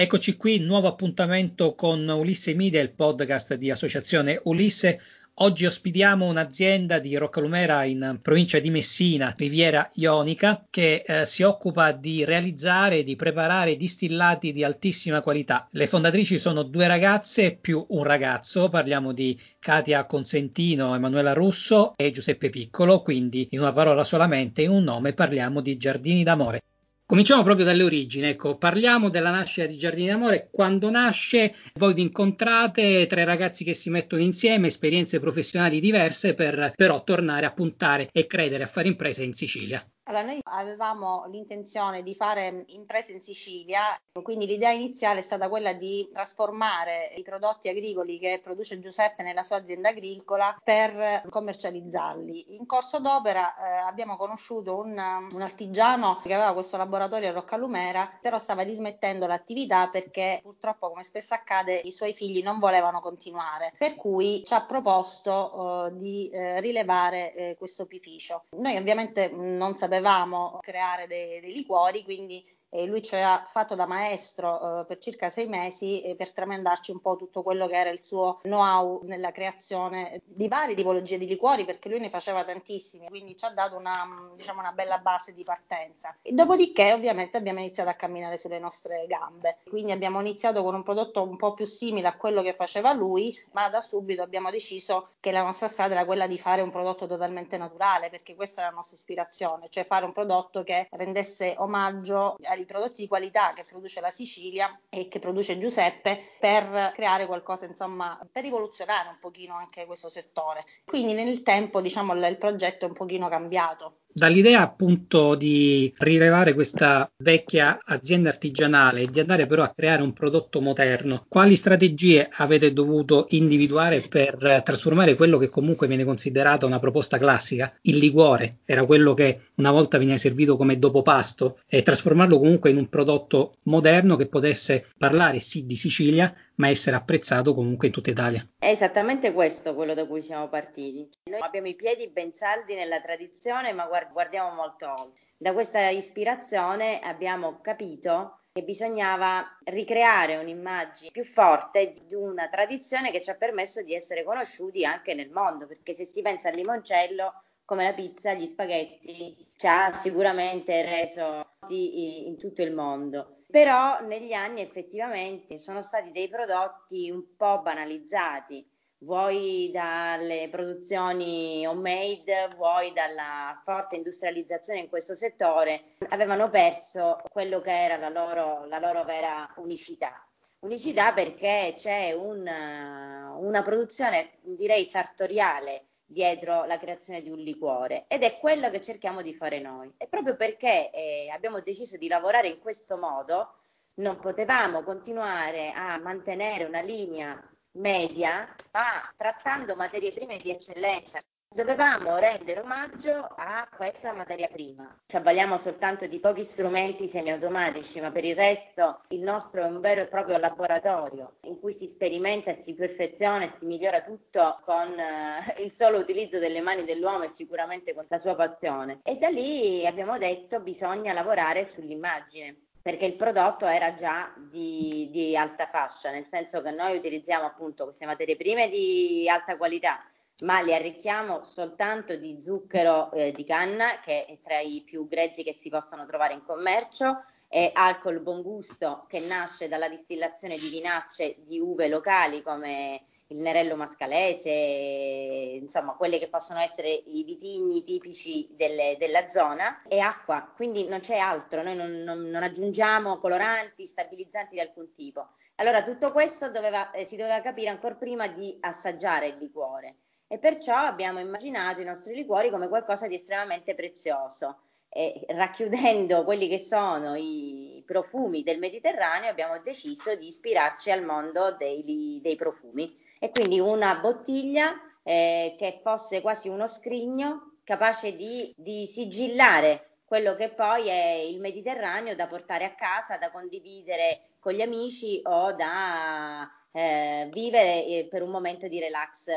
Eccoci qui, nuovo appuntamento con Ulisse Media, il podcast di Associazione Ulisse. Oggi ospitiamo un'azienda di Roccalumera in provincia di Messina, Riviera Ionica, che eh, si occupa di realizzare e di preparare distillati di altissima qualità. Le fondatrici sono due ragazze più un ragazzo, parliamo di Katia Consentino, Emanuela Russo e Giuseppe Piccolo, quindi in una parola solamente, in un nome parliamo di Giardini d'Amore. Cominciamo proprio dalle origini, ecco, parliamo della nascita di Giardini d'Amore. Quando nasce, voi vi incontrate, tre ragazzi che si mettono insieme, esperienze professionali diverse per però tornare a puntare e credere a fare imprese in Sicilia. Allora, noi avevamo l'intenzione di fare imprese in Sicilia, quindi l'idea iniziale è stata quella di trasformare i prodotti agricoli che produce Giuseppe nella sua azienda agricola per commercializzarli. In corso d'opera eh, abbiamo conosciuto un, un, artigiano che aveva questo laboratorio a Roccalumera, però stava dismettendo l'attività perché purtroppo, come spesso accade, i suoi figli non volevano continuare, per cui ci ha proposto eh, di eh, rilevare eh, questo opificio. Noi ovviamente non sapevamo creare dei, dei liquori, quindi e lui ci ha fatto da maestro eh, per circa sei mesi eh, per tramandarci un po' tutto quello che era il suo know-how nella creazione di varie tipologie di liquori perché lui ne faceva tantissimi quindi ci ha dato una, diciamo, una bella base di partenza. E dopodiché ovviamente abbiamo iniziato a camminare sulle nostre gambe. Quindi abbiamo iniziato con un prodotto un po' più simile a quello che faceva lui ma da subito abbiamo deciso che la nostra strada era quella di fare un prodotto totalmente naturale perché questa è la nostra ispirazione cioè fare un prodotto che rendesse omaggio i prodotti di qualità che produce la Sicilia e che produce Giuseppe per creare qualcosa, insomma, per rivoluzionare un pochino anche questo settore. Quindi nel tempo, diciamo, il progetto è un pochino cambiato. Dall'idea appunto di rilevare questa vecchia azienda artigianale e di andare però a creare un prodotto moderno, quali strategie avete dovuto individuare per trasformare quello che comunque viene considerato una proposta classica? Il liquore era quello che una volta veniva servito come dopo pasto e trasformarlo comunque in un prodotto moderno che potesse parlare sì di Sicilia, ma essere apprezzato comunque in tutta Italia. È esattamente questo quello da cui siamo partiti. Noi abbiamo i piedi ben saldi nella tradizione, ma guardiamo molto oltre. Da questa ispirazione abbiamo capito che bisognava ricreare un'immagine più forte di una tradizione che ci ha permesso di essere conosciuti anche nel mondo, perché se si pensa al limoncello, come la pizza, gli spaghetti, ci ha sicuramente reso in tutto il mondo però negli anni effettivamente sono stati dei prodotti un po' banalizzati, vuoi dalle produzioni homemade, vuoi dalla forte industrializzazione in questo settore, avevano perso quello che era la loro, la loro vera unicità. Unicità perché c'è un, una produzione, direi, sartoriale dietro la creazione di un liquore ed è quello che cerchiamo di fare noi. E proprio perché eh, abbiamo deciso di lavorare in questo modo, non potevamo continuare a mantenere una linea media, ma trattando materie prime di eccellenza, Dovevamo rendere omaggio a questa materia prima. Ci avvaliamo soltanto di pochi strumenti semiautomatici, ma per il resto il nostro è un vero e proprio laboratorio in cui si sperimenta, si perfeziona e si migliora tutto con eh, il solo utilizzo delle mani dell'uomo e sicuramente con la sua passione. E da lì abbiamo detto bisogna lavorare sull'immagine perché il prodotto era già di, di alta fascia, nel senso che noi utilizziamo appunto queste materie prime di alta qualità ma li arricchiamo soltanto di zucchero eh, di canna, che è tra i più grezzi che si possono trovare in commercio, e alcol buon gusto, che nasce dalla distillazione di vinacce di uve locali come il nerello mascalese, insomma, quelli che possono essere i vitigni tipici delle, della zona, e acqua, quindi non c'è altro, noi non, non, non, aggiungiamo coloranti, stabilizzanti di alcun tipo. Allora, tutto questo doveva, eh, si doveva capire ancora prima di assaggiare il liquore e perciò abbiamo immaginato i nostri liquori come qualcosa di estremamente prezioso. E racchiudendo quelli che sono i profumi del Mediterraneo abbiamo deciso di ispirarci al mondo dei, dei profumi e quindi una bottiglia eh, che fosse quasi uno scrigno capace di, di sigillare quello che poi è il Mediterraneo da portare a casa, da condividere con gli amici o da eh, vivere eh, per un momento di relax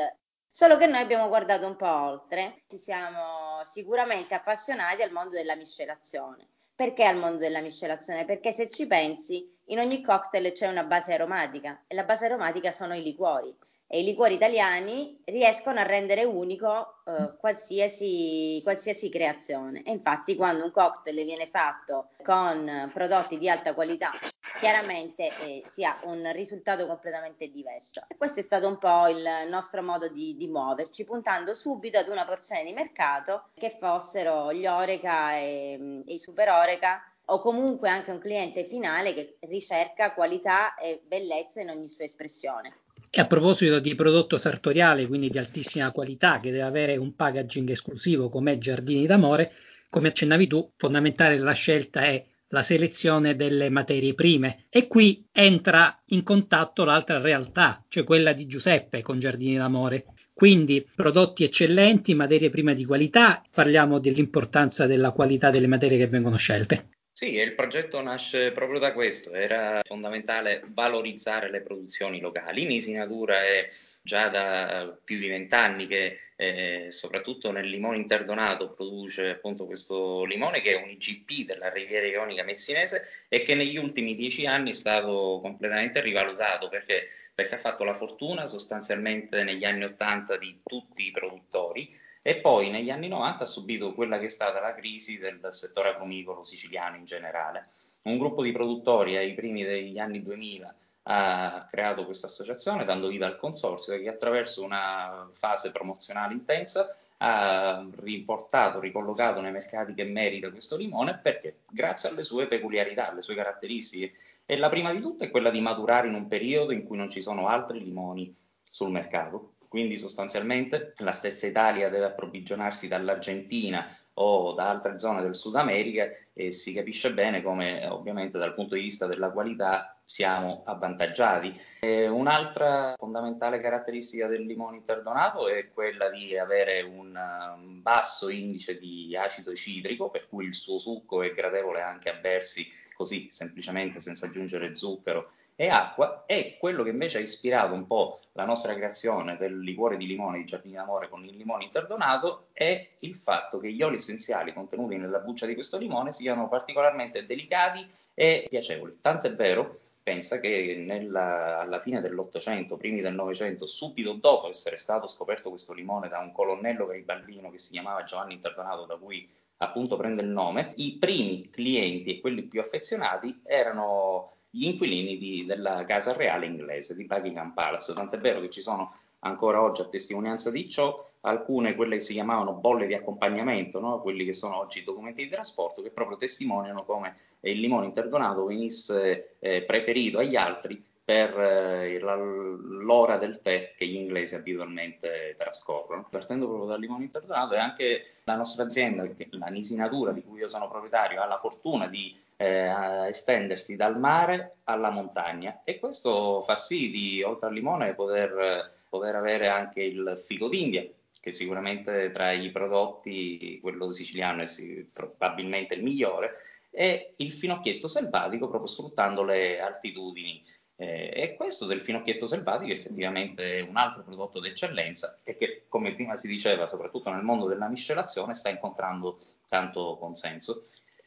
Solo che noi abbiamo guardato un po' oltre, ci siamo sicuramente appassionati al mondo della miscelazione. Perché al mondo della miscelazione? Perché se ci pensi, in ogni cocktail c'è una base aromatica e la base aromatica sono i liquori e i liquori italiani riescono a rendere unico eh, qualsiasi, qualsiasi, creazione. E infatti quando un cocktail viene fatto con prodotti di alta qualità, chiaramente eh, si ha un risultato completamente diverso. E questo è stato un po' il nostro modo di, di muoverci, puntando subito ad una porzione di mercato che fossero gli Oreca e, e i Super Oreca o comunque anche un cliente finale che ricerca qualità e bellezza in ogni sua espressione. E a proposito di prodotto sartoriale, quindi di altissima qualità, che deve avere un packaging esclusivo come Giardini d'Amore, come accennavi tu, fondamentale la scelta è la selezione delle materie prime. E qui entra in contatto l'altra realtà, cioè quella di Giuseppe con Giardini d'Amore. Quindi prodotti eccellenti, materie prime di qualità, parliamo dell'importanza della qualità delle materie che vengono scelte. Sì, il progetto nasce proprio da questo, era fondamentale valorizzare le produzioni locali. Nisinatura è già da più di vent'anni che eh, soprattutto nel limone interdonato produce appunto questo limone che è un IGP della Riviera Ionica messinese e che negli ultimi dieci anni è stato completamente rivalutato perché, perché ha fatto la fortuna sostanzialmente negli anni Ottanta di tutti i produttori e poi negli anni 90 ha subito quella che è stata la crisi del settore agrumicolo siciliano in generale. Un gruppo di produttori ai primi degli anni 2000 ha creato questa associazione dando vita al consorzio che attraverso una fase promozionale intensa ha riportato, ricollocato nei mercati che merita questo limone perché grazie alle sue peculiarità, alle sue caratteristiche. E la prima di tutte è quella di maturare in un periodo in cui non ci sono altri limoni sul mercato quindi sostanzialmente la stessa Italia deve approvvigionarsi dall'Argentina o da altre zone del Sud America e si capisce bene come ovviamente dal punto di vista della qualità siamo avvantaggiati. E un'altra fondamentale caratteristica del limone interdonato è quella di avere un basso indice di acido citrico, per cui il suo succo è gradevole anche a bersi così semplicemente senza aggiungere zucchero e acqua e quello che invece ha ispirato un po' la nostra creazione del liquore di limone di Giardini d'Amore con il limone interdonato è il fatto che gli oli essenziali contenuti nella buccia di questo limone siano particolarmente delicati e piacevoli. Tant'è vero pensa che nella, alla fine dell'Ottocento, primi del Novecento, subito dopo essere stato scoperto questo limone da un colonnello garibaldino che si chiamava Giovanni Interdonato, da cui appunto prende il nome, i primi clienti e quelli più affezionati erano gli inquilini di, della casa reale inglese, di Buckingham Palace. Tant'è vero che ci sono ancora oggi a testimonianza di ciò alcune quelle che si chiamavano bolle di accompagnamento, no? quelli che sono oggi i documenti di trasporto, che proprio testimoniano come il limone interdonato venisse eh, preferito agli altri per eh, l'ora del tè che gli inglesi abitualmente trascorrono. Partendo proprio dal limone interdonato, e anche la nostra azienda, la Nisinatura, di cui io sono proprietario, ha la fortuna di eh, estendersi dal mare alla montagna e questo fa sì di, oltre al limone, poter, poter avere anche il figo d'India, che sicuramente tra i prodotti quello siciliano è sì, probabilmente il migliore, e il finocchietto selvatico proprio sfruttando le altitudini. Eh, e questo del finocchietto selvatico effettivamente è un altro prodotto d'eccellenza e che, come prima si diceva, soprattutto nel mondo della miscelazione, sta incontrando tanto consenso.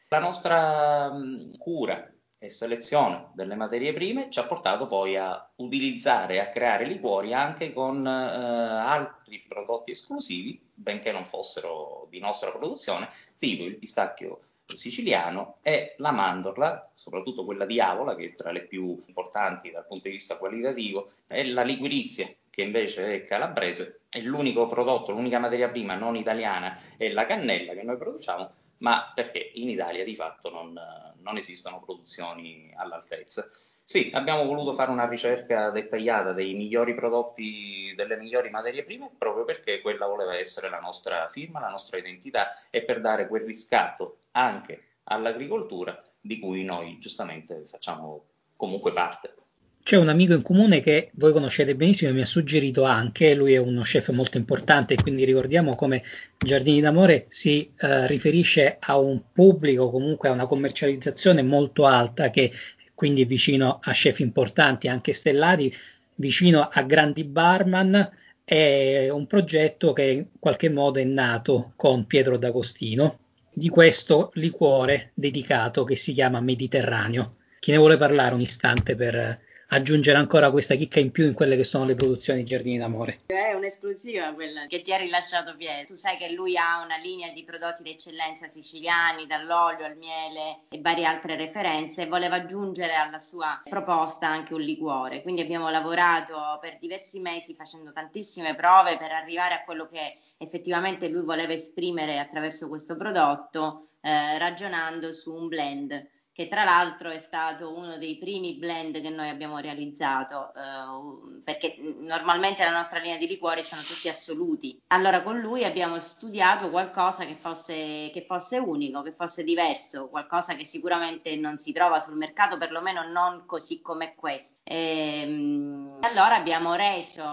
La nostra mh, cura e selezione delle materie prime ci ha portato poi a utilizzare e a creare liquori anche con eh, altri prodotti esclusivi, benché non fossero di nostra produzione, tipo il pistacchio siciliano e la mandorla, soprattutto quella di Avola, che è tra le più importanti dal punto di vista qualitativo, e la liquirizia, che invece è calabrese, e l'unico prodotto, l'unica materia prima non italiana è la cannella che noi produciamo, ma perché in Italia di fatto non, non esistono produzioni all'altezza. Sì, abbiamo voluto fare una ricerca dettagliata dei migliori prodotti, delle migliori materie prime, proprio perché quella voleva essere la nostra firma, la nostra identità e per dare quel riscatto anche all'agricoltura di cui noi giustamente facciamo comunque parte. C'è un amico in comune che voi conoscete benissimo e mi ha suggerito anche, lui è uno chef molto importante, quindi ricordiamo come Giardini d'Amore si eh, riferisce a un pubblico, comunque a una commercializzazione molto alta che quindi è vicino a chef importanti, anche stellati, vicino a grandi barman. È un progetto che in qualche modo è nato con Pietro D'Agostino di questo liquore dedicato che si chiama Mediterraneo. Chi ne vuole parlare un istante per aggiungere ancora questa chicca in più in quelle che sono le produzioni Giardini d'Amore. È un'esclusiva quella che ti ha rilasciato Pietro. Tu sai che lui ha una linea di prodotti d'eccellenza siciliani, dall'olio al miele e varie altre referenze e voleva aggiungere alla sua proposta anche un liquore. Quindi abbiamo lavorato per diversi mesi facendo tantissime prove per arrivare a quello che effettivamente lui voleva esprimere attraverso questo prodotto, eh, ragionando su un blend che tra l'altro è stato uno dei primi blend che noi abbiamo realizzato, eh, perché normalmente la nostra linea di liquori sono tutti assoluti. Allora con lui abbiamo studiato qualcosa che fosse, che fosse unico, che fosse diverso, qualcosa che sicuramente non si trova sul mercato, perlomeno non così come questo. E, ehm, allora abbiamo reso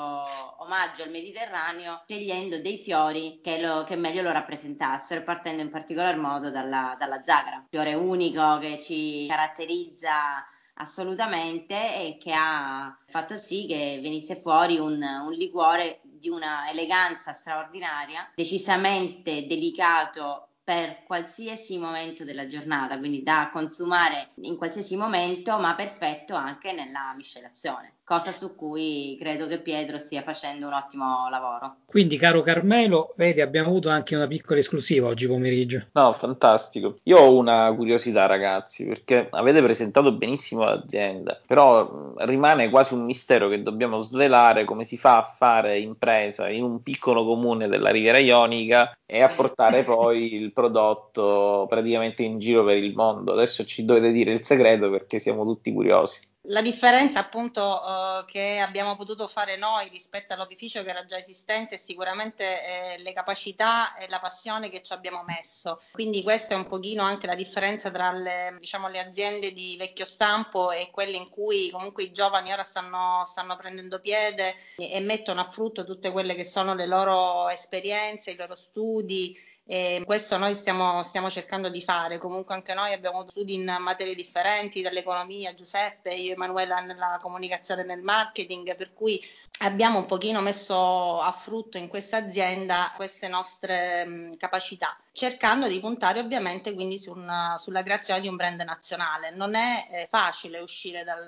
omaggio al Mediterraneo scegliendo dei fiori che, lo, che meglio lo rappresentassero, partendo in particolar modo dalla, dalla zagara, fiore unico che ci ci caratterizza assolutamente e che ha fatto sì che venisse fuori un, un liquore di una eleganza straordinaria, decisamente delicato per qualsiasi momento della giornata, quindi da consumare in qualsiasi momento, ma perfetto anche nella miscelazione, cosa su cui credo che Pietro stia facendo un ottimo lavoro. Quindi, caro Carmelo, vedi, abbiamo avuto anche una piccola esclusiva oggi pomeriggio. No, fantastico. Io ho una curiosità, ragazzi, perché avete presentato benissimo l'azienda, però rimane quasi un mistero che dobbiamo svelare come si fa a fare impresa in un piccolo comune della Riviera Ionica e a portare poi il prodotto praticamente in giro per il mondo. Adesso ci dovete dire il segreto perché siamo tutti curiosi. La differenza appunto uh, che abbiamo potuto fare noi rispetto all'opificio che era già esistente è sicuramente eh, le capacità e la passione che ci abbiamo messo. Quindi questa è un pochino anche la differenza tra le, diciamo, le aziende di vecchio stampo e quelle in cui comunque i giovani ora stanno, stanno prendendo piede e, e mettono a frutto tutte quelle che sono le loro esperienze, i loro studi e questo noi stiamo, stiamo, cercando di fare. Comunque anche noi abbiamo studi in materie differenti, dall'economia, Giuseppe, io e Emanuela nella comunicazione e nel marketing, per cui abbiamo un pochino messo a frutto in questa azienda queste nostre mh, capacità, cercando di puntare ovviamente quindi su una, sulla creazione di un brand nazionale. Non è eh, facile uscire dal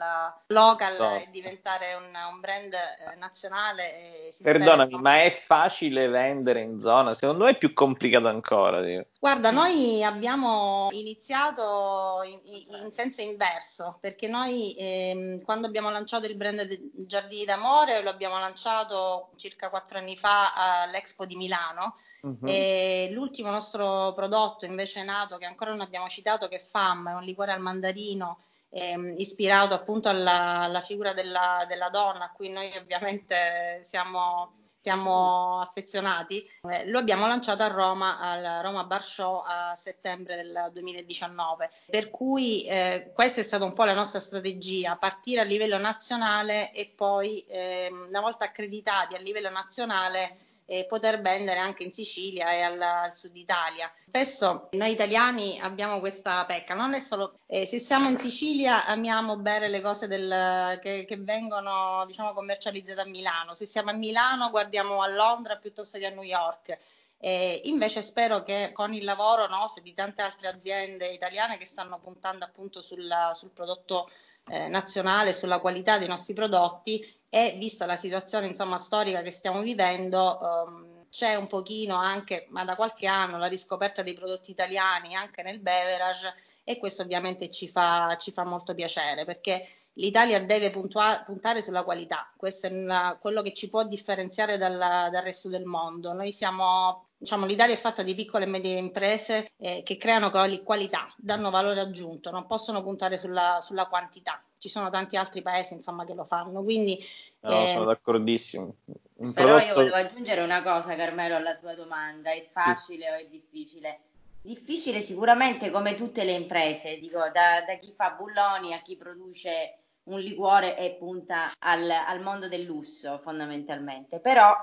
local no. e diventare un, un brand eh, nazionale. Perdonami, ma è facile vendere in zona? Secondo me è più complicato ancora. Dico. Guarda, noi abbiamo iniziato in, in senso inverso, perché noi ehm, quando abbiamo lanciato il brand Giardini d'Amore lo abbiamo lanciato circa quattro anni fa all'Expo di Milano. Uh-huh. L'ultimo nostro prodotto invece nato, che ancora non abbiamo citato, che è FAM, è un liquore al mandarino ehm, ispirato appunto alla, alla figura della, della, donna, a cui noi ovviamente siamo siamo affezionati. Eh, lo abbiamo lanciato a Roma, al Roma Bar Show a settembre del 2019. Per cui eh, questa è stata un po' la nostra strategia, partire a livello nazionale e poi eh, una volta accreditati a livello nazionale e poter vendere anche in Sicilia e al, al, sud Italia. Spesso noi italiani abbiamo questa pecca, non è solo eh, se siamo in Sicilia amiamo bere le cose del, che, che, vengono diciamo commercializzate a Milano, se siamo a Milano guardiamo a Londra piuttosto che a New York. Eh, invece spero che con il lavoro nostro e di tante altre aziende italiane che stanno puntando appunto sul, sul prodotto eh, nazionale, sulla qualità dei nostri prodotti, e vista la situazione insomma, storica che stiamo vivendo, ehm, c'è un pochino anche, ma da qualche anno, la riscoperta dei prodotti italiani anche nel beverage e questo ovviamente ci fa, ci fa molto piacere perché l'Italia deve puntua- puntare sulla qualità, questo è una, quello che ci può differenziare dal, dal resto del mondo. Noi siamo Diciamo, l'Italia è fatta di piccole e medie imprese eh, che creano qualità, danno valore aggiunto, non possono puntare sulla, sulla quantità. Ci sono tanti altri paesi insomma, che lo fanno. Quindi, no, eh, sono d'accordissimo. Un però prodotto... io volevo aggiungere una cosa, Carmelo, alla tua domanda: è facile sì. o è difficile? Difficile sicuramente come tutte le imprese, dico, da, da chi fa bulloni a chi produce un liquore e punta al, al mondo del lusso fondamentalmente. Però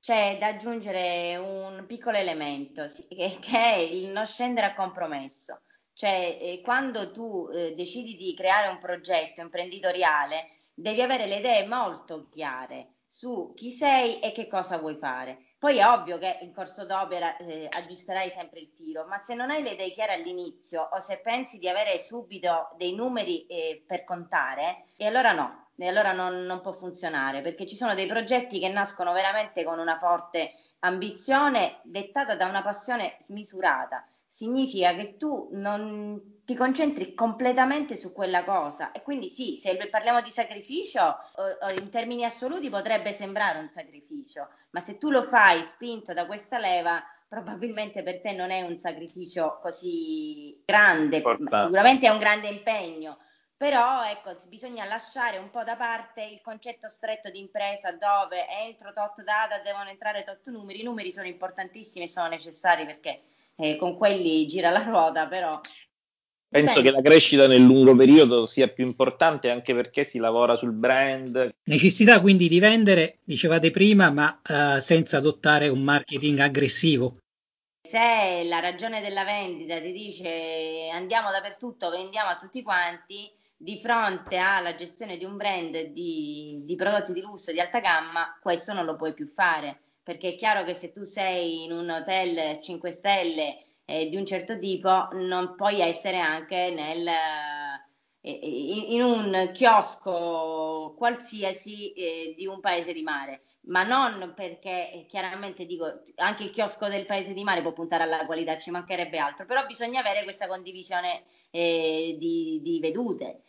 c'è da aggiungere un piccolo elemento che, è il non scendere a compromesso. Cioè, eh, quando tu eh, decidi di creare un progetto imprenditoriale, devi avere le idee molto chiare su chi sei e che cosa vuoi fare. Poi è ovvio che in corso d'opera eh, aggiusterai sempre il tiro, ma se non hai le idee chiare all'inizio o se pensi di avere subito dei numeri eh, per contare, e allora no, e allora non, non, può funzionare perché ci sono dei progetti che nascono veramente con una forte ambizione dettata da una passione smisurata. Significa che tu non ti concentri completamente su quella cosa. E quindi sì, se parliamo di sacrificio, in termini assoluti potrebbe sembrare un sacrificio, ma se tu lo fai spinto da questa leva, probabilmente per te non è un sacrificio così grande, sicuramente è un grande impegno, però ecco, bisogna lasciare un po' da parte il concetto stretto di impresa dove entro tot data devono entrare tot numeri, i numeri sono importantissimi e sono necessari perché eh, con quelli gira la ruota, però Penso Bene. che la crescita nel lungo periodo sia più importante anche perché si lavora sul brand. Necessità quindi di vendere, dicevate prima, ma uh, senza adottare un marketing aggressivo. Se la ragione della vendita ti dice andiamo dappertutto, vendiamo a tutti quanti, di fronte alla gestione di un brand di, di, prodotti di lusso di alta gamma, questo non lo puoi più fare, perché è chiaro che se tu sei in un hotel 5 stelle eh, di un certo tipo, non puoi essere anche nel, eh, in un chiosco qualsiasi eh, di un paese di mare. Ma non perché eh, chiaramente dico anche il chiosco del paese di mare può puntare alla qualità, ci mancherebbe altro, però bisogna avere questa condivisione eh, di, di vedute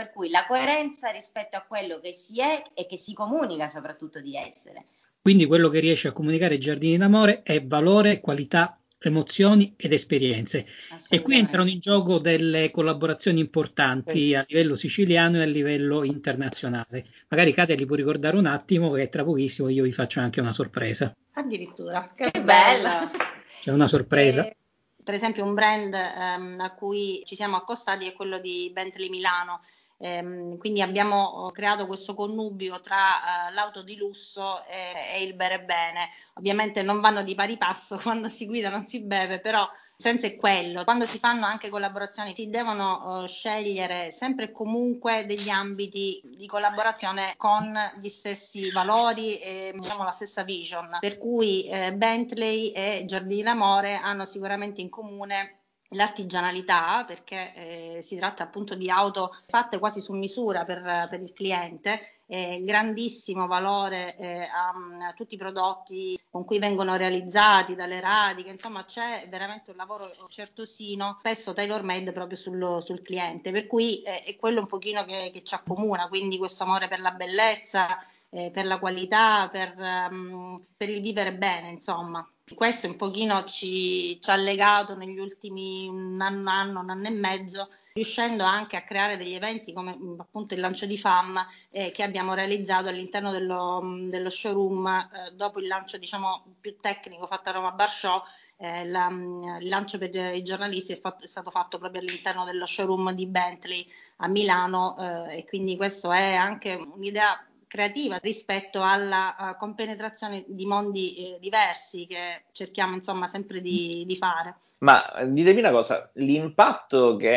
per cui la coerenza rispetto a quello che si è e che si comunica soprattutto di essere. Quindi quello che riesce a comunicare Giardini d'Amore è valore, qualità, emozioni ed esperienze. E qui entrano in gioco delle collaborazioni importanti sì. a livello siciliano e a livello internazionale. Magari Katia li può ricordare un attimo che tra pochissimo io vi faccio anche una sorpresa. Addirittura, che, che bella! C'è una sorpresa. Eh, per esempio un brand ehm, a cui ci siamo accostati è quello di Bentley Milano Ehm, quindi abbiamo oh, creato questo connubio tra eh, l'auto di lusso e, e, il bere bene. Ovviamente non vanno di pari passo, quando si guida non si beve, però senso è quello. Quando si fanno anche collaborazioni si devono uh, scegliere sempre e comunque degli ambiti di collaborazione con gli stessi valori e diciamo, la stessa vision. Per cui eh, Bentley e Giardini d'Amore hanno sicuramente in comune l'artigianalità, perché eh, si tratta appunto di auto fatte quasi su misura per, per il cliente, eh, grandissimo valore eh, a, a, tutti i prodotti con cui vengono realizzati, dalle radiche, insomma c'è veramente un lavoro certosino, spesso tailor made proprio sul, sul cliente, per cui eh, è quello un pochino che, che ci accomuna, quindi questo amore per la bellezza, eh, per la qualità, per, um, per il vivere bene, insomma questo un pochino ci, ci, ha legato negli ultimi un anno, anno, un anno e mezzo, riuscendo anche a creare degli eventi come appunto il lancio di FAM eh, che abbiamo realizzato all'interno dello, dello showroom eh, dopo il lancio diciamo più tecnico fatto a Roma Bar Show. Eh, la, il lancio per i giornalisti è, fatto, è, stato fatto proprio all'interno dello showroom di Bentley a Milano eh, e quindi questo è anche un'idea creativa rispetto alla uh, compenetrazione di mondi eh, diversi che cerchiamo insomma sempre di, di, fare. Ma ditemi una cosa, l'impatto che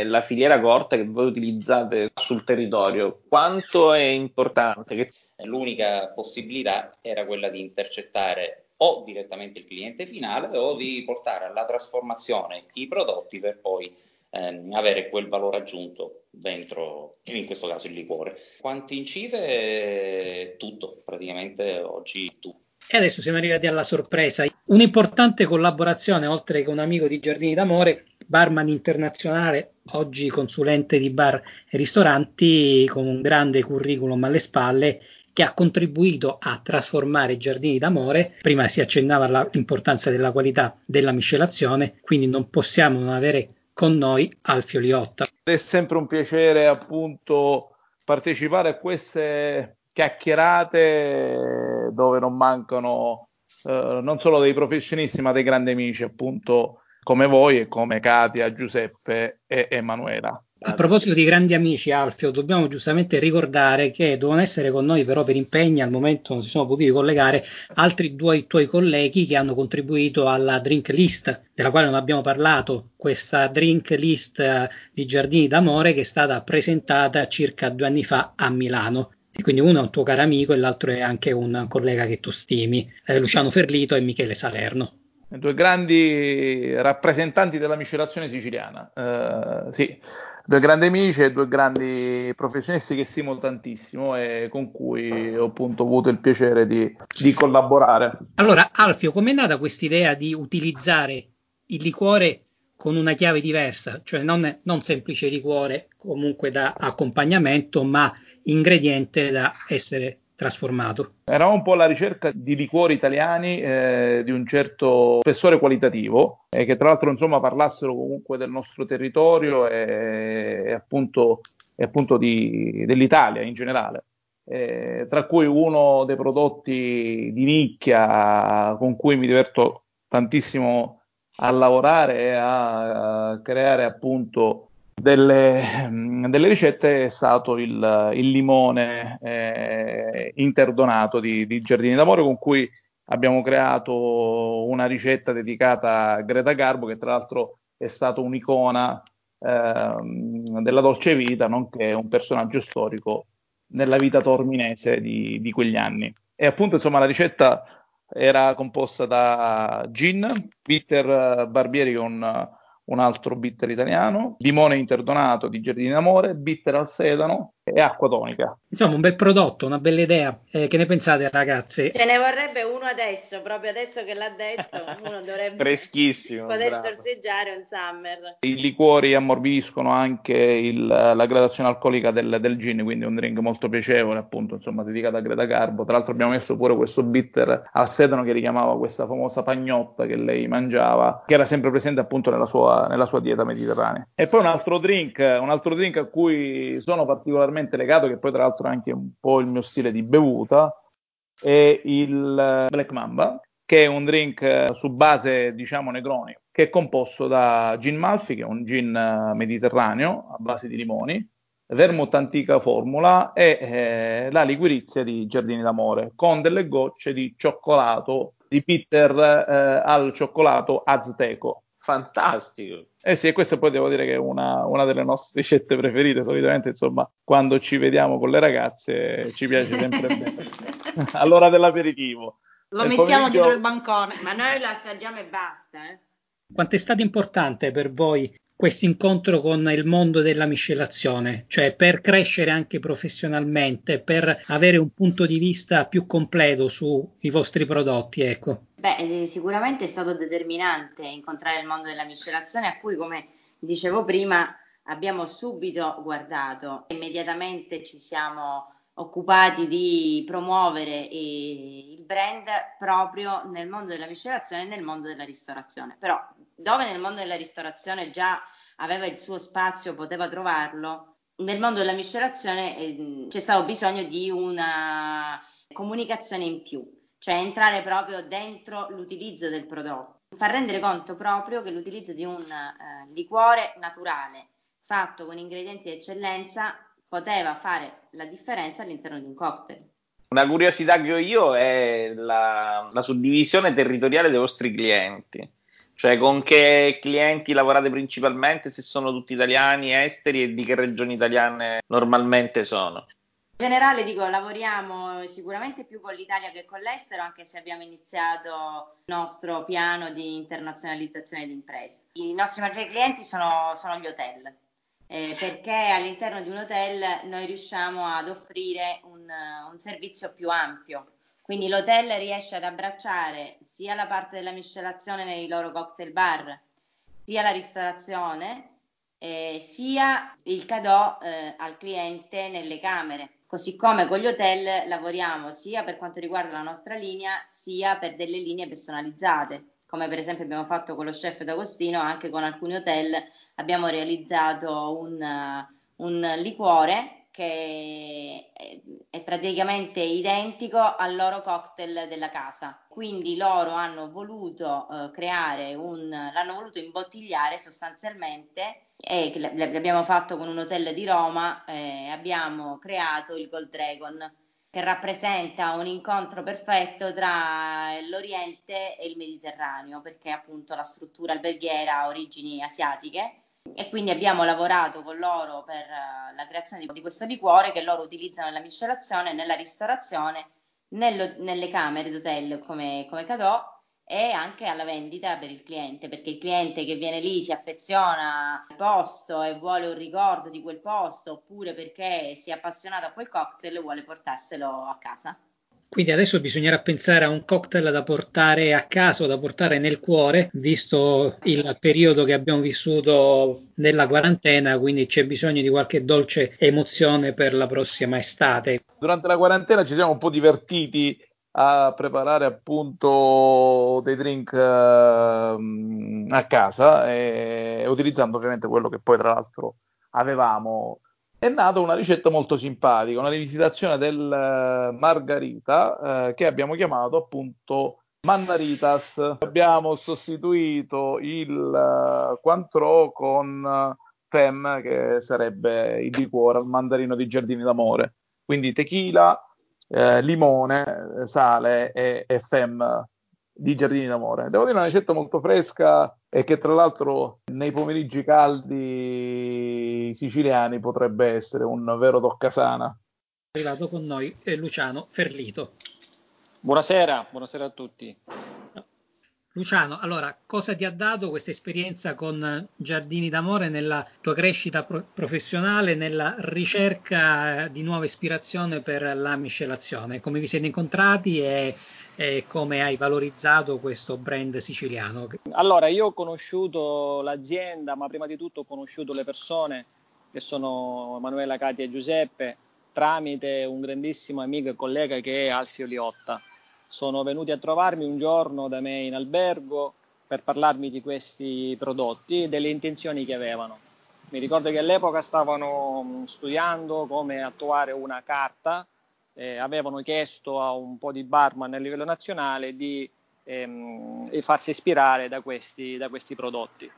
è la filiera corta che voi utilizzate sul territorio, quanto è importante? Che... L'unica possibilità era quella di intercettare o direttamente il cliente finale o di portare alla trasformazione i prodotti per poi ehm, avere quel valore aggiunto dentro, in questo caso il liquore. Quanti incide? Tutto, praticamente oggi tutto. E adesso siamo arrivati alla sorpresa. Un'importante collaborazione, oltre che un amico di Giardini d'Amore, barman internazionale, oggi consulente di bar e ristoranti con un grande curriculum alle spalle che ha contribuito a trasformare giardini d'amore. Prima si accennava all'importanza della qualità della miscelazione, quindi non possiamo non avere con noi Alfio Liotta. È sempre un piacere appunto partecipare a queste chiacchierate dove non mancano eh, non solo dei professionisti ma dei grandi amici appunto come voi e come Katia, Giuseppe e Emanuela. A proposito di grandi amici, Alfio, dobbiamo giustamente ricordare che devono essere con noi, però per impegni al momento non si sono potuti collegare, altri due tuoi colleghi che hanno contribuito alla drink list, della quale non abbiamo parlato, questa drink list eh, di Giardini d'Amore che è stata presentata circa due anni fa a Milano. e quindi uno è un tuo caro amico e l'altro è anche un collega che tu stimi, eh, Luciano Ferlito e Michele Salerno. Due grandi rappresentanti della miscelazione siciliana, eh, sì, due grandi amici e due grandi professionisti che stimo tantissimo e con cui ho appunto avuto il piacere di, di collaborare. Allora, Alfio, com'è nata questa idea di utilizzare il liquore con una chiave diversa, cioè non, non semplice liquore comunque da accompagnamento, ma ingrediente da essere trasformato. Eravamo un po' alla ricerca di liquori italiani eh, di un certo spessore qualitativo e che tra l'altro insomma parlassero comunque del nostro territorio e, e appunto, e appunto di, dell'Italia in generale. Eh, tra cui uno dei prodotti di nicchia con cui mi diverto tantissimo a lavorare e a creare appunto delle, delle ricette è stato il, il limone eh, interdonato di, di Giardini d'Amore con cui abbiamo creato una ricetta dedicata a Greta Garbo che tra l'altro è stato un'icona eh, della dolce vita nonché un personaggio storico nella vita torminese di, di quegli anni. E appunto insomma la ricetta era composta da gin, bitter barbieri con un altro bitter italiano, limone interdonato di Giardini d'Amore, bitter al sedano e acqua tonica. Insomma, un bel prodotto, una bella idea. Eh, che ne pensate, ragazzi? Ce ne vorrebbe uno adesso, proprio adesso che l'ha detto, uno dovrebbe freschissimo poter bravo. sorseggiare un summer. I liquori ammorbidiscono anche il, la gradazione alcolica del, del, gin, quindi un drink molto piacevole, appunto, insomma, dedicato a Greta Garbo. Tra l'altro abbiamo messo pure questo bitter al sedano che richiamava questa famosa pagnotta che lei mangiava, che era sempre presente appunto nella sua, nella sua dieta mediterranea. E poi un altro drink, un altro drink a cui sono particolarmente particolarmente legato, che poi tra l'altro è anche un po' il mio stile di bevuta, è il Black Mamba, che è un drink eh, su base, diciamo, negroni, che è composto da gin Malfi, che è un gin eh, mediterraneo a base di limoni, vermouth antica formula e eh, la liquirizia di Giardini d'Amore, con delle gocce di cioccolato, di bitter eh, al cioccolato azteco. Fantastico! Eh sì, e questa poi devo dire che è una, una, delle nostre ricette preferite. Solitamente, insomma, quando ci vediamo con le ragazze ci piace sempre bene. All'ora dell'aperitivo. Lo Nel mettiamo pomeriggio... dietro il bancone. Ma noi lo assaggiamo e basta, eh. Quanto è stato importante per voi questo incontro con il mondo della miscelazione, cioè per crescere anche professionalmente, per avere un punto di vista più completo sui vostri prodotti, ecco. Beh, eh, sicuramente è stato determinante incontrare il mondo della miscelazione a cui, come dicevo prima, abbiamo subito guardato, immediatamente ci siamo occupati di promuovere il brand proprio nel mondo della miscelazione e nel mondo della ristorazione. Però dove nel mondo della ristorazione già aveva il suo spazio, poteva trovarlo, nel mondo della miscelazione eh, c'è stato bisogno di una comunicazione in più, cioè entrare proprio dentro l'utilizzo del prodotto, far rendere conto proprio che l'utilizzo di un eh, liquore naturale fatto con ingredienti di eccellenza poteva fare la differenza all'interno di un cocktail. Una curiosità che ho io è la, la suddivisione territoriale dei vostri clienti. Cioè, con che clienti lavorate principalmente, se sono tutti italiani, esteri e di che regioni italiane normalmente sono? In generale dico, lavoriamo sicuramente più con l'Italia che con l'estero, anche se abbiamo iniziato il nostro piano di internazionalizzazione di imprese. I nostri maggiori clienti sono, sono gli hotel eh, perché all'interno di un hotel noi riusciamo ad offrire un, un, servizio più ampio. Quindi l'hotel riesce ad abbracciare sia la parte della miscelazione nei loro cocktail bar, sia la ristorazione, eh, sia il cadeau eh, al cliente nelle camere. Così come con gli hotel lavoriamo sia per quanto riguarda la nostra linea, sia per delle linee personalizzate, come per esempio abbiamo fatto con lo chef D'Agostino, anche con alcuni hotel abbiamo realizzato un, un liquore che è praticamente identico al loro cocktail della casa. Quindi loro hanno voluto eh, creare un, l'hanno voluto imbottigliare sostanzialmente e l'abbiamo fatto con un hotel di Roma, eh, abbiamo creato il Gold Dragon che rappresenta un incontro perfetto tra l'Oriente e il Mediterraneo, perché appunto la struttura alberghiera ha origini asiatiche e quindi abbiamo lavorato con loro per uh, la creazione di, di, questo liquore che loro utilizzano nella miscelazione, nella ristorazione, nello, nelle camere d'hotel come, come Cadò e anche alla vendita per il cliente, perché il cliente che viene lì si affeziona al posto e vuole un ricordo di quel posto, oppure perché si è appassionato a quel cocktail e vuole portarselo a casa. Quindi adesso bisognerà pensare a un cocktail da portare a casa o da portare nel cuore, visto il periodo che abbiamo vissuto nella quarantena, quindi c'è bisogno di qualche dolce emozione per la prossima estate. Durante la quarantena ci siamo un po' divertiti a preparare appunto dei drink uh, a casa e utilizzando ovviamente quello che poi tra l'altro avevamo è nata una ricetta molto simpatica, una rivisitazione del uh, margarita uh, che abbiamo chiamato appunto Mannaritas. Abbiamo sostituito il uh, Cointreau con Fem, che sarebbe il liquore al mandarino di Giardini d'Amore. Quindi tequila, eh, limone, sale e, e fem di Giardini d'Amore. Devo dire una ricetta molto fresca e che tra l'altro nei pomeriggi caldi siciliani potrebbe essere un vero toccasana. È arrivato con noi è Luciano Ferlito. Buonasera, buonasera a tutti. Luciano, allora, cosa ti ha dato questa esperienza con Giardini d'Amore nella tua crescita pro- professionale, nella ricerca di nuova ispirazione per la miscelazione? Come vi siete incontrati e, e come hai valorizzato questo brand siciliano? Allora, io ho conosciuto l'azienda, ma prima di tutto ho conosciuto le persone che sono Emanuela, Katia e Giuseppe tramite un grandissimo amico e collega che è Alfio Liotta sono venuti a trovarmi un giorno da me in albergo per parlarmi di questi prodotti e delle intenzioni che avevano. Mi ricordo che all'epoca stavano mm, studiando come attuare una carta, eh, avevano chiesto a un po' di barman a livello nazionale di ehm, farsi ispirare da questi, da questi prodotti.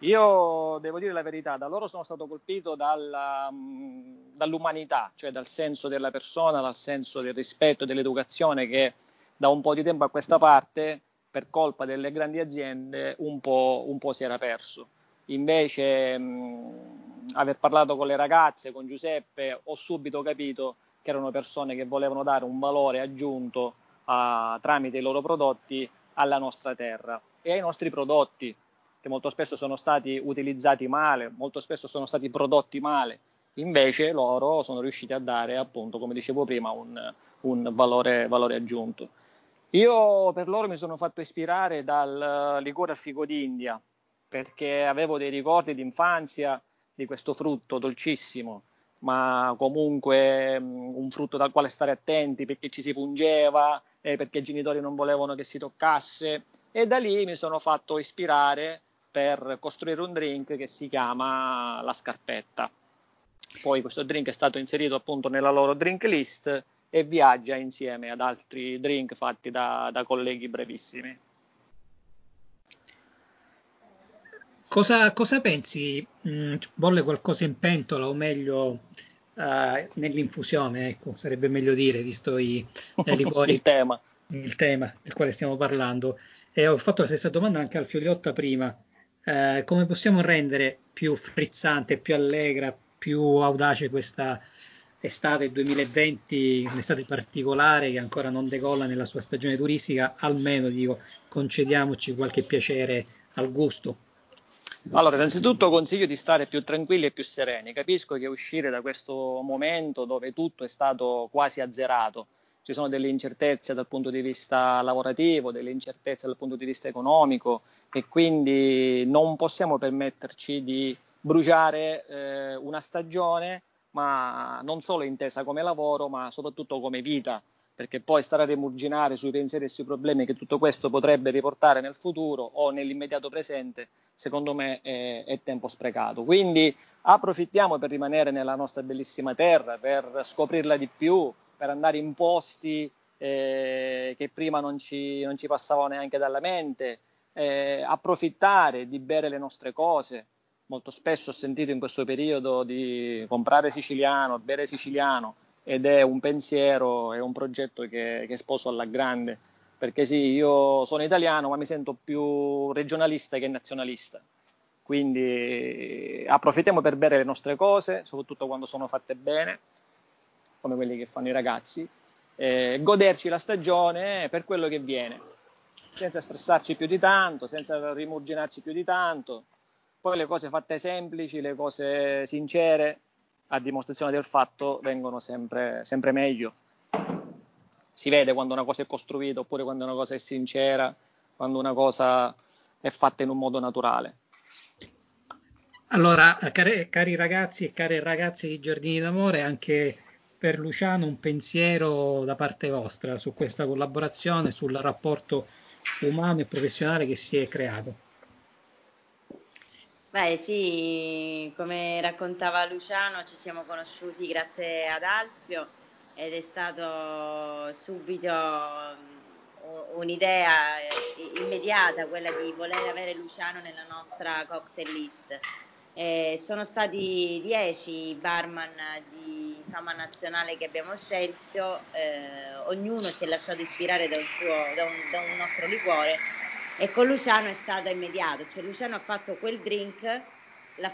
Io devo dire la verità, da loro sono stato colpito dalla, mm, dall'umanità, cioè dal senso della persona, dal senso del rispetto, dell'educazione che da un po' di tempo a questa parte, per colpa delle grandi aziende, un po', un po si era perso. Invece, mh, aver parlato con le ragazze, con Giuseppe, ho subito capito che erano persone che volevano dare un valore aggiunto a, tramite i loro prodotti alla nostra terra e ai nostri prodotti, che molto spesso sono stati utilizzati male, molto spesso sono stati prodotti male. Invece loro sono riusciti a dare, appunto, come dicevo prima, un, un valore, valore aggiunto. Io per loro mi sono fatto ispirare dal eh, liquore al figo d'India perché avevo dei ricordi di infanzia di questo frutto dolcissimo, ma comunque mm, un frutto dal quale stare attenti perché ci si pungeva, eh, perché i genitori non volevano che si toccasse e da lì mi sono fatto ispirare per costruire un drink che si chiama la scarpetta. Poi questo drink è stato inserito appunto nella loro drink list e viaggia insieme ad altri drink fatti da, da colleghi brevissimi. Cosa, cosa pensi? Mm, bolle qualcosa in pentola o meglio uh, nell'infusione? Ecco, sarebbe meglio dire, visto i, i liquori. il tema. Il tema del quale stiamo parlando. E ho fatto la stessa domanda anche al Fioliotta prima. Uh, come possiamo rendere più frizzante, più allegra, più audace questa, estate 2020, un'estate particolare che ancora non decolla nella sua stagione turistica, almeno dico concediamoci qualche piacere al gusto. Allora, innanzitutto consiglio di stare più tranquilli e più sereni. Capisco che uscire da questo momento dove tutto è stato quasi azzerato, ci sono delle incertezze dal punto di vista lavorativo, delle incertezze dal punto di vista economico e quindi non possiamo permetterci di bruciare eh, una stagione ma non solo intesa come lavoro, ma soprattutto come vita, perché poi stare a rimurginare sui pensieri e sui problemi che tutto questo potrebbe riportare nel futuro o nell'immediato presente, secondo me è, è tempo sprecato. Quindi approfittiamo per rimanere nella nostra bellissima terra, per scoprirla di più, per andare in posti eh, che prima non ci, non ci passavano neanche dalla mente, eh, approfittare di bere le nostre cose, molto spesso ho sentito in questo periodo di comprare siciliano, bere siciliano ed è un pensiero, è un progetto che, che sposo alla grande, perché sì, io sono italiano ma mi sento più regionalista che nazionalista. Quindi approfittiamo per bere le nostre cose, soprattutto quando sono fatte bene, come quelli che fanno i ragazzi, eh, goderci la stagione per quello che viene, senza stressarci più di tanto, senza rimurginarci più di tanto. Poi le cose fatte semplici, le cose sincere, a dimostrazione del fatto, vengono sempre, sempre meglio. Si vede quando una cosa è costruita oppure quando una cosa è sincera, quando una cosa è fatta in un modo naturale. Allora, cari, cari ragazzi e care ragazze di Giardini d'Amore, anche per Luciano un pensiero da parte vostra su questa collaborazione, sul rapporto umano e professionale che si è creato. Beh sì, come raccontava Luciano, ci siamo conosciuti grazie ad Alfio ed è stato subito un'idea immediata quella di voler avere Luciano nella nostra cocktail list. Eh, sono stati dieci i barman di fama nazionale che abbiamo scelto, eh, ognuno si è lasciato ispirare da un, suo, da, un, da un, nostro liquore e con Luciano è stato immediato, cioè Luciano ha fatto quel drink,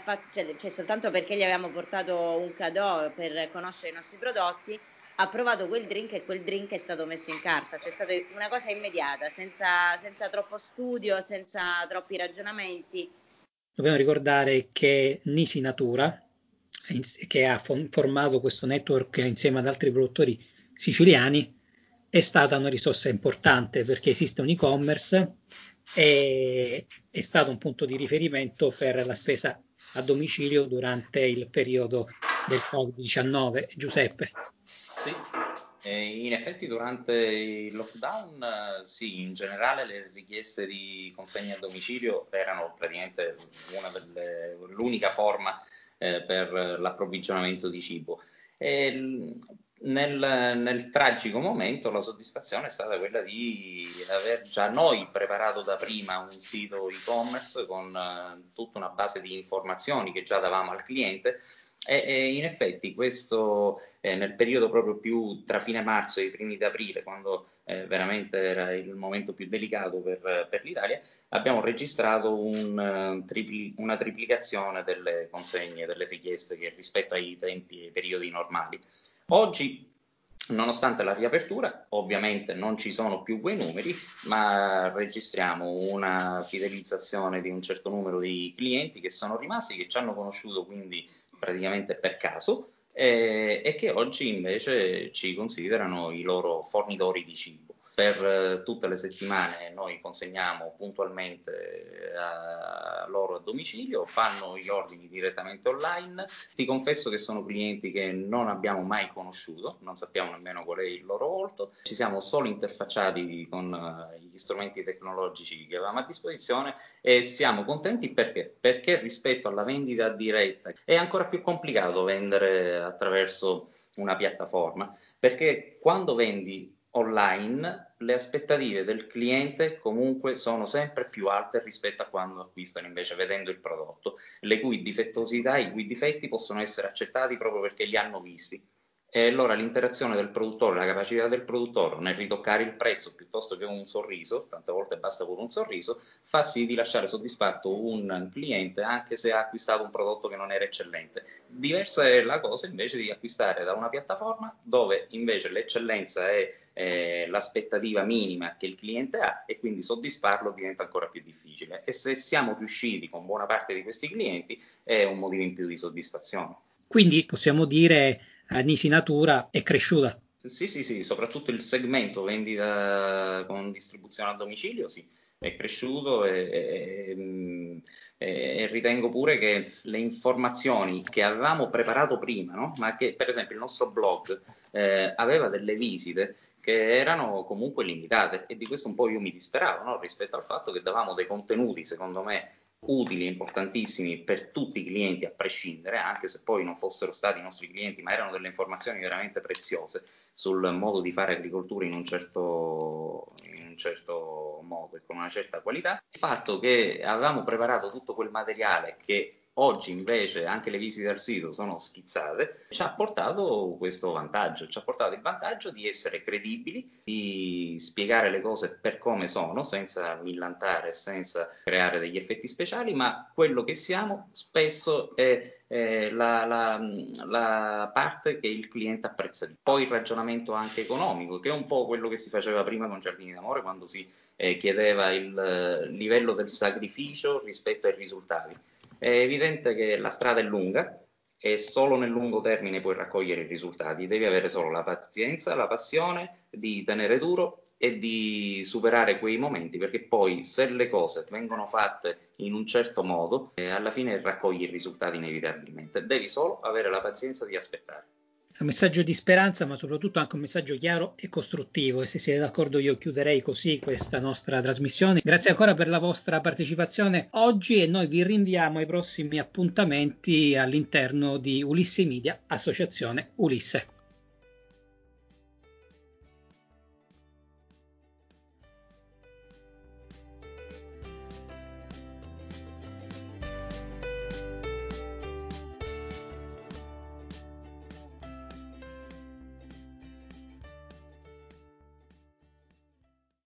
fatto, cioè, cioè soltanto perché gli avevamo portato un cadeau per conoscere i nostri prodotti, ha provato quel drink e quel drink è stato messo in carta, cioè è stata una cosa immediata, senza, senza troppo studio, senza troppi ragionamenti. Dobbiamo ricordare che Nisi Natura, che ha formato questo network insieme ad altri produttori siciliani, è stata una risorsa importante perché esiste un e-commerce e è stato un punto di riferimento per la spesa a domicilio durante il periodo del Covid-19. Giuseppe. Sì, in effetti durante il lockdown, sì, in generale le richieste di consegna a domicilio erano praticamente delle, l'unica forma eh, per l'approvvigionamento di cibo. E nel, nel, tragico momento la soddisfazione è stata quella di aver già noi preparato da prima un sito e-commerce con eh, tutta una base di informazioni che già davamo al cliente e, e in effetti questo eh, nel periodo proprio più tra fine marzo e i primi di aprile, quando eh, veramente era il momento più delicato per, per l'Italia, abbiamo registrato un, uh, tripli, una triplicazione delle consegne, delle richieste che rispetto ai tempi e ai periodi normali. Oggi Nonostante la riapertura, ovviamente non ci sono più quei numeri, ma registriamo una fidelizzazione di un certo numero di clienti che sono rimasti, che ci hanno conosciuto quindi praticamente per caso e, e che oggi invece ci considerano i loro fornitori di cibo per eh, tutte le settimane noi consegniamo puntualmente eh, a loro a domicilio, fanno gli ordini direttamente online. Ti confesso che sono clienti che non abbiamo mai conosciuto, non sappiamo nemmeno qual è il loro volto, ci siamo solo interfacciati con uh, gli strumenti tecnologici che avevamo a disposizione e siamo contenti perché? Perché rispetto alla vendita diretta è ancora più complicato vendere attraverso una piattaforma, perché quando vendi online le aspettative del cliente comunque sono sempre più alte rispetto a quando acquistano invece vedendo il prodotto, le cui difettosità, i cui difetti possono essere accettati proprio perché li hanno visti e allora l'interazione del produttore, la capacità del produttore nel ritoccare il prezzo piuttosto che un sorriso, tante volte basta pure un sorriso, fa sì di lasciare soddisfatto un cliente anche se ha acquistato un prodotto che non era eccellente. Diversa è la cosa invece di acquistare da una piattaforma dove invece l'eccellenza è eh, l'aspettativa minima che il cliente ha e quindi soddisfarlo diventa ancora più difficile. E se siamo riusciti con buona parte di questi clienti è un motivo in più di soddisfazione. Quindi possiamo dire Nisi Natura è cresciuta. Sì, sì, sì, soprattutto il segmento vendita con distribuzione a domicilio, sì, è cresciuto e, e, e, ritengo pure che le informazioni che avevamo preparato prima, no? ma che per esempio il nostro blog eh, aveva delle visite che erano comunque limitate e di questo un po' io mi disperavo no? rispetto al fatto che davamo dei contenuti, secondo me, utili e importantissimi per tutti i clienti a prescindere, anche se poi non fossero stati i nostri clienti, ma erano delle informazioni veramente preziose sul modo di fare agricoltura in un certo, in un certo modo e con una certa qualità. Il fatto che avevamo preparato tutto quel materiale che oggi invece anche le visite al sito sono schizzate, ci ha portato questo vantaggio, ci ha portato il vantaggio di essere credibili, di spiegare le cose per come sono, senza millantare, senza creare degli effetti speciali, ma quello che siamo spesso è eh, la, la, la, parte che il cliente apprezza di più. Poi il ragionamento anche economico, che è un po' quello che si faceva prima con Giardini d'Amore, quando si eh, chiedeva il eh, livello del sacrificio rispetto ai risultati. È evidente che la strada è lunga e solo nel lungo termine puoi raccogliere i risultati, devi avere solo la pazienza, la passione di tenere duro e di superare quei momenti, perché poi se le cose vengono fatte in un certo modo, eh, alla fine raccogli i risultati inevitabilmente. Devi solo avere la pazienza di aspettare un messaggio di speranza, ma soprattutto anche un messaggio chiaro e costruttivo. E se siete d'accordo, io chiuderei così questa nostra trasmissione. Grazie ancora per la vostra partecipazione oggi e noi vi rinviamo ai prossimi appuntamenti all'interno di Ulisse Media, Associazione Ulisse.